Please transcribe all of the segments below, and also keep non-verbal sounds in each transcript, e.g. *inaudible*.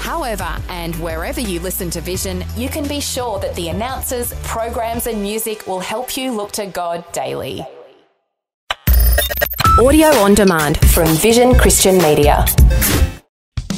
However, and wherever you listen to Vision, you can be sure that the announcers, programs, and music will help you look to God daily. Audio on demand from Vision Christian Media.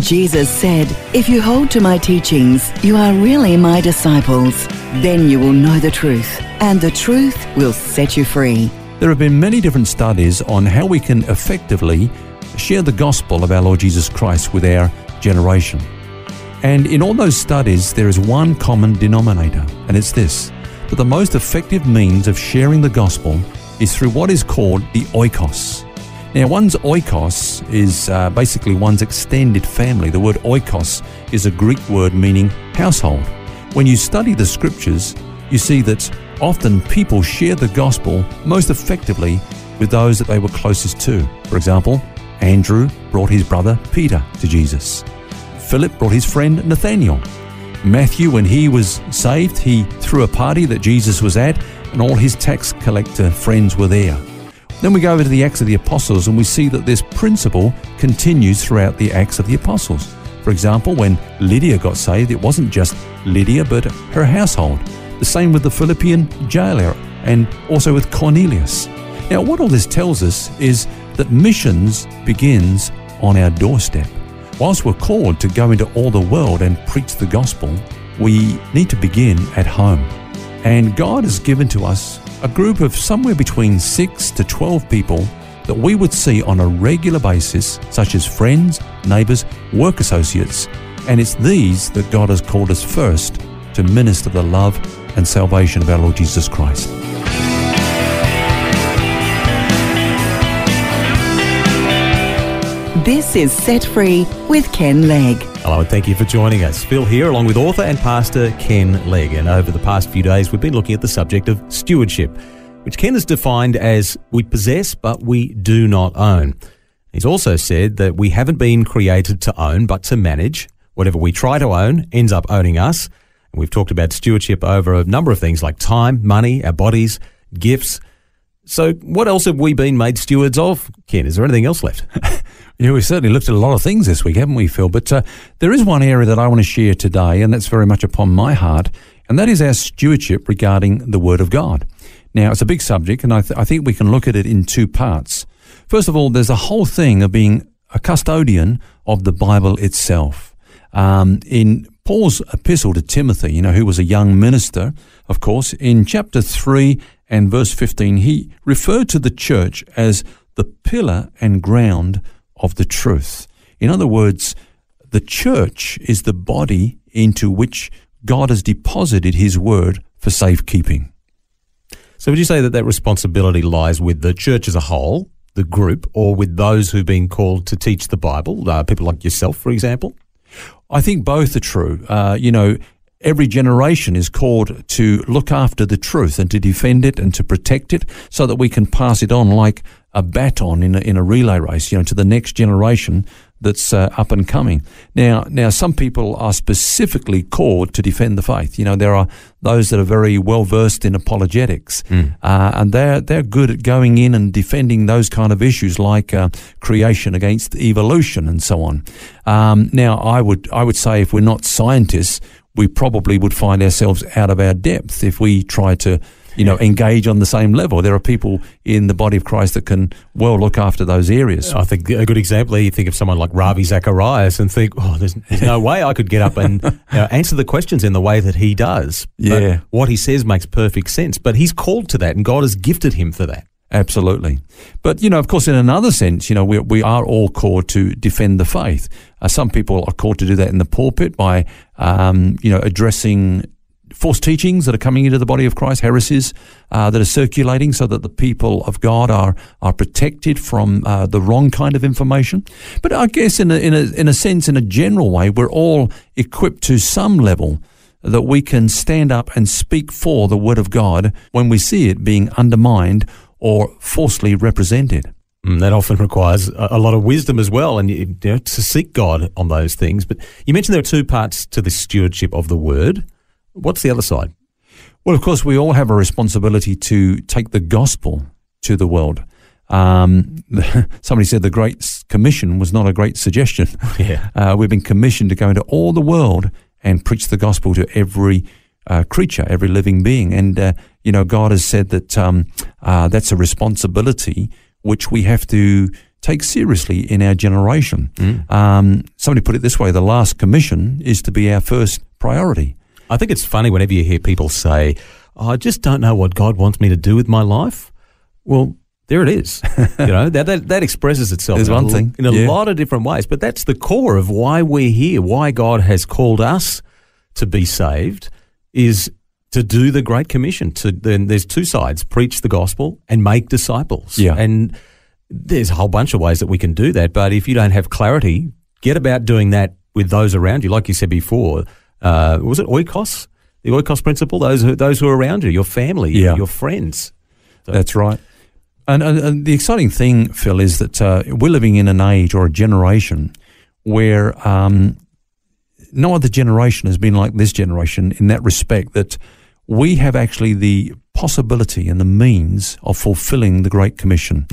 Jesus said, If you hold to my teachings, you are really my disciples. Then you will know the truth, and the truth will set you free. There have been many different studies on how we can effectively share the gospel of our Lord Jesus Christ with our generation. And in all those studies, there is one common denominator, and it's this that the most effective means of sharing the gospel is through what is called the oikos. Now, one's oikos is uh, basically one's extended family. The word oikos is a Greek word meaning household. When you study the scriptures, you see that often people share the gospel most effectively with those that they were closest to. For example, Andrew brought his brother Peter to Jesus. Philip brought his friend Nathaniel. Matthew, when he was saved, he threw a party that Jesus was at, and all his tax collector friends were there. Then we go over to the Acts of the Apostles and we see that this principle continues throughout the Acts of the Apostles. For example, when Lydia got saved, it wasn't just Lydia, but her household. The same with the Philippian jailer and also with Cornelius. Now, what all this tells us is that missions begins on our doorstep. Whilst we're called to go into all the world and preach the gospel, we need to begin at home. And God has given to us a group of somewhere between 6 to 12 people that we would see on a regular basis, such as friends, neighbours, work associates, and it's these that God has called us first to minister the love and salvation of our Lord Jesus Christ. This is Set Free with Ken Legg. Hello, and thank you for joining us. Phil here, along with author and pastor Ken Legg. And over the past few days, we've been looking at the subject of stewardship, which Ken has defined as we possess but we do not own. He's also said that we haven't been created to own but to manage. Whatever we try to own ends up owning us. And we've talked about stewardship over a number of things like time, money, our bodies, gifts. So, what else have we been made stewards of, Ken? Is there anything else left? *laughs* Yeah, we certainly looked at a lot of things this week, haven't we, Phil? But uh, there is one area that I want to share today, and that's very much upon my heart, and that is our stewardship regarding the Word of God. Now, it's a big subject, and I, th- I think we can look at it in two parts. First of all, there's a whole thing of being a custodian of the Bible itself. Um, in Paul's epistle to Timothy, you know, who was a young minister, of course, in chapter 3 and verse 15, he referred to the church as the pillar and ground of the truth. In other words, the church is the body into which God has deposited his word for safekeeping. So, would you say that that responsibility lies with the church as a whole, the group, or with those who've been called to teach the Bible, uh, people like yourself, for example? I think both are true. Uh, you know, every generation is called to look after the truth and to defend it and to protect it so that we can pass it on like a baton in a, in a relay race, you know, to the next generation that's uh, up and coming. Now, now some people are specifically called to defend the faith. You know, there are those that are very well versed in apologetics, mm. uh, and they're they're good at going in and defending those kind of issues like uh, creation against evolution and so on. Um, now, I would I would say if we're not scientists, we probably would find ourselves out of our depth if we try to you know, engage on the same level. There are people in the body of Christ that can well look after those areas. I think a good example, you think of someone like Ravi Zacharias and think, oh, there's, there's no way I could get up and *laughs* you know, answer the questions in the way that he does. Yeah. But what he says makes perfect sense. But he's called to that and God has gifted him for that. Absolutely. But, you know, of course, in another sense, you know, we, we are all called to defend the faith. Uh, some people are called to do that in the pulpit by, um, you know, addressing false teachings that are coming into the body of Christ, heresies uh, that are circulating, so that the people of God are are protected from uh, the wrong kind of information. But I guess in a, in a in a sense, in a general way, we're all equipped to some level that we can stand up and speak for the Word of God when we see it being undermined or falsely represented. Mm, that often *laughs* requires a, a lot of wisdom as well, and you know, to seek God on those things. But you mentioned there are two parts to the stewardship of the Word. What's the other side? Well, of course, we all have a responsibility to take the gospel to the world. Um, *laughs* somebody said the Great Commission was not a great suggestion. *laughs* Yeah. Uh, we've been commissioned to go into all the world and preach the gospel to every uh, creature, every living being. And, uh, you know, God has said that um, uh, that's a responsibility which we have to take seriously in our generation. Mm. Um, somebody put it this way the last commission is to be our first priority. I think it's funny whenever you hear people say, oh, I just don't know what God wants me to do with my life. Well, there it is. *laughs* you know, that, that, that expresses itself There's in, one a, thing, in a yeah. lot of different ways. But that's the core of why we're here, why God has called us to be saved, is to do the Great Commission. To then there's two sides: preach the gospel and make disciples. Yeah. and there's a whole bunch of ways that we can do that. But if you don't have clarity, get about doing that with those around you. Like you said before, uh, was it oikos? The oikos principle. Those who, those who are around you, your family, Yeah. your friends. So- That's right. And, and, and the exciting thing, Phil, is that uh, we're living in an age or a generation where um, no other generation has been like this generation in that respect that we have actually the possibility and the means of fulfilling the Great Commission.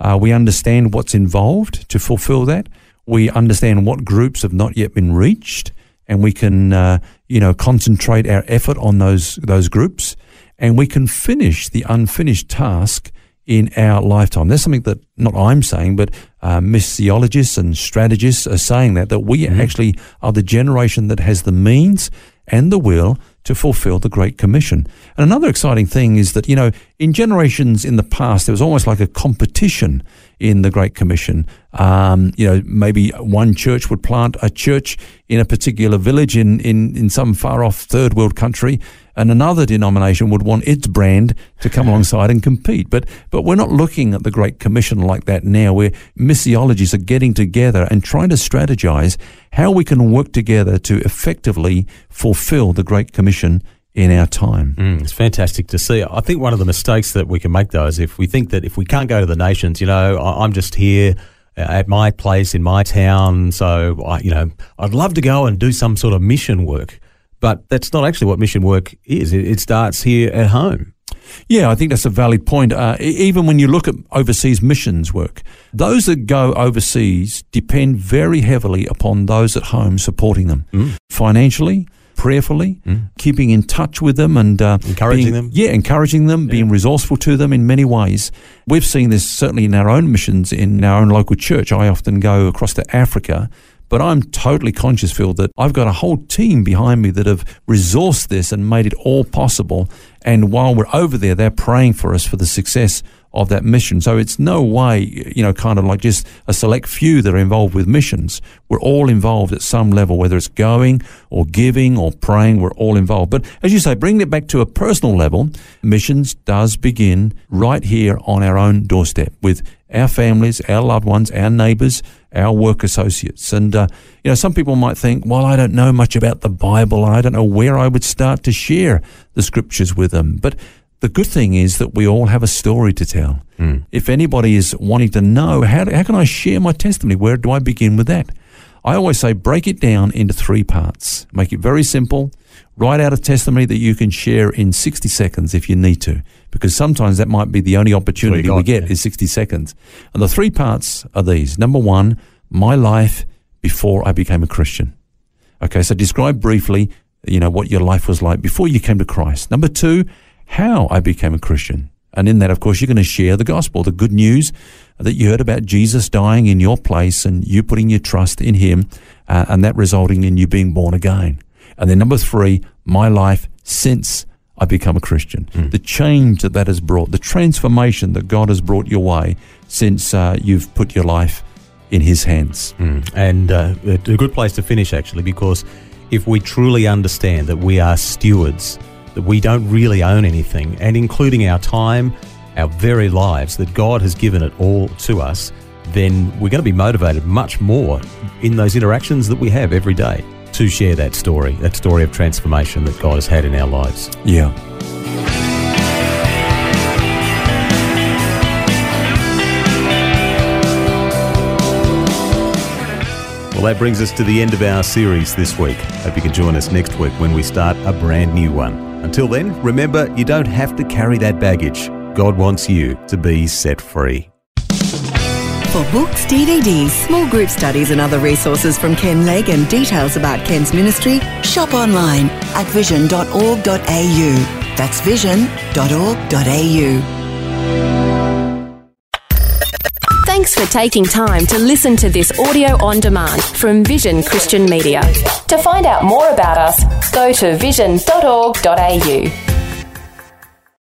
Uh, we understand what's involved to fulfill that. We understand what groups have not yet been reached, and we can, uh, you know, concentrate our effort on those those groups, and we can finish the unfinished task in our lifetime. That's something that not I'm saying, but uh, missiologists and strategists are saying that that we actually are the generation that has the means and the will to fulfill the Great Commission. And another exciting thing is that, you know, in generations in the past, there was almost like a competition in the Great Commission. Um, you know, maybe one church would plant a church in a particular village in, in, in some far off third world country, and another denomination would want its brand to come alongside and compete. But but we're not looking at the Great Commission like that now. Where missiologies are getting together and trying to strategize how we can work together to effectively fulfill the Great Commission in our time. Mm, it's fantastic to see. I think one of the mistakes that we can make, though, is if we think that if we can't go to the nations, you know, I'm just here at my place in my town, so I, you know, I'd love to go and do some sort of mission work. But that's not actually what mission work is. It, it starts here at home. Yeah, I think that's a valid point. Uh, even when you look at overseas missions work, those that go overseas depend very heavily upon those at home supporting them financially, prayerfully, keeping in touch with them, and uh, Encouraging being- them. Yeah, encouraging them, being resourceful to them in many ways. We've seen this certainly in our own missions in our own local church. I often go across to Africa. But I'm totally conscious, Phil, that I've got a whole team behind me that have resourced this and made it all possible. And while we're over there, they're praying for us for the success of that mission. So it's no way, you know, kind of like just a select few that are involved with missions. We're all involved at some level, whether it's going or giving or praying, we're all involved. But as you say, bringing it back to a personal level, missions does begin right here on our own doorstep with our families, our loved ones, our neighbors, our work associates. And, uh, you know, some people might think, well, I don't know much about the Bible and I don't know where I would start to share the scriptures with them. But the good thing is that we all have a story to tell. If anybody is wanting to know, how, how can I share my testimony? Where do I begin with that? I always say break it down into three parts. Make it very simple. Write out a testimony that you can share in 60 seconds if you need to, because sometimes that might be the only opportunity we get yeah. is 60 seconds. And the three parts are these. Number one, my life before I became a Christian. Okay, so describe briefly, you know, what your life was like before you came to Christ. Number two, how I became a Christian. And in that, of course, you're going to share the gospel, the good news that you heard about Jesus dying in your place and you putting your trust in him, uh, and that resulting in you being born again. And then number three, my life since I become a Christian. The change that that has brought, the transformation that God has brought your way since uh, you've put your life in his hands. And uh, a good place to finish, actually, because if we truly understand that we are stewards, that we don't really own anything, and including our time, our very lives, that God has given it all to us, then we're going to be motivated much more in those interactions that we have every day. To share that story, that story of transformation that God has had in our lives. Yeah. Well, that brings us to the end of our series this week. Hope you can join us next week when we start a brand new one. Until then, remember you don't have to carry that baggage. God wants you to be set free. For books, DVDs, small group studies, and other resources from Ken Legg and details about Ken's ministry, shop online at vision.org.au. That's vision.org.au. Thanks for taking time to listen to this audio on demand from Vision Christian Media. To find out more about us, go to vision.org.au.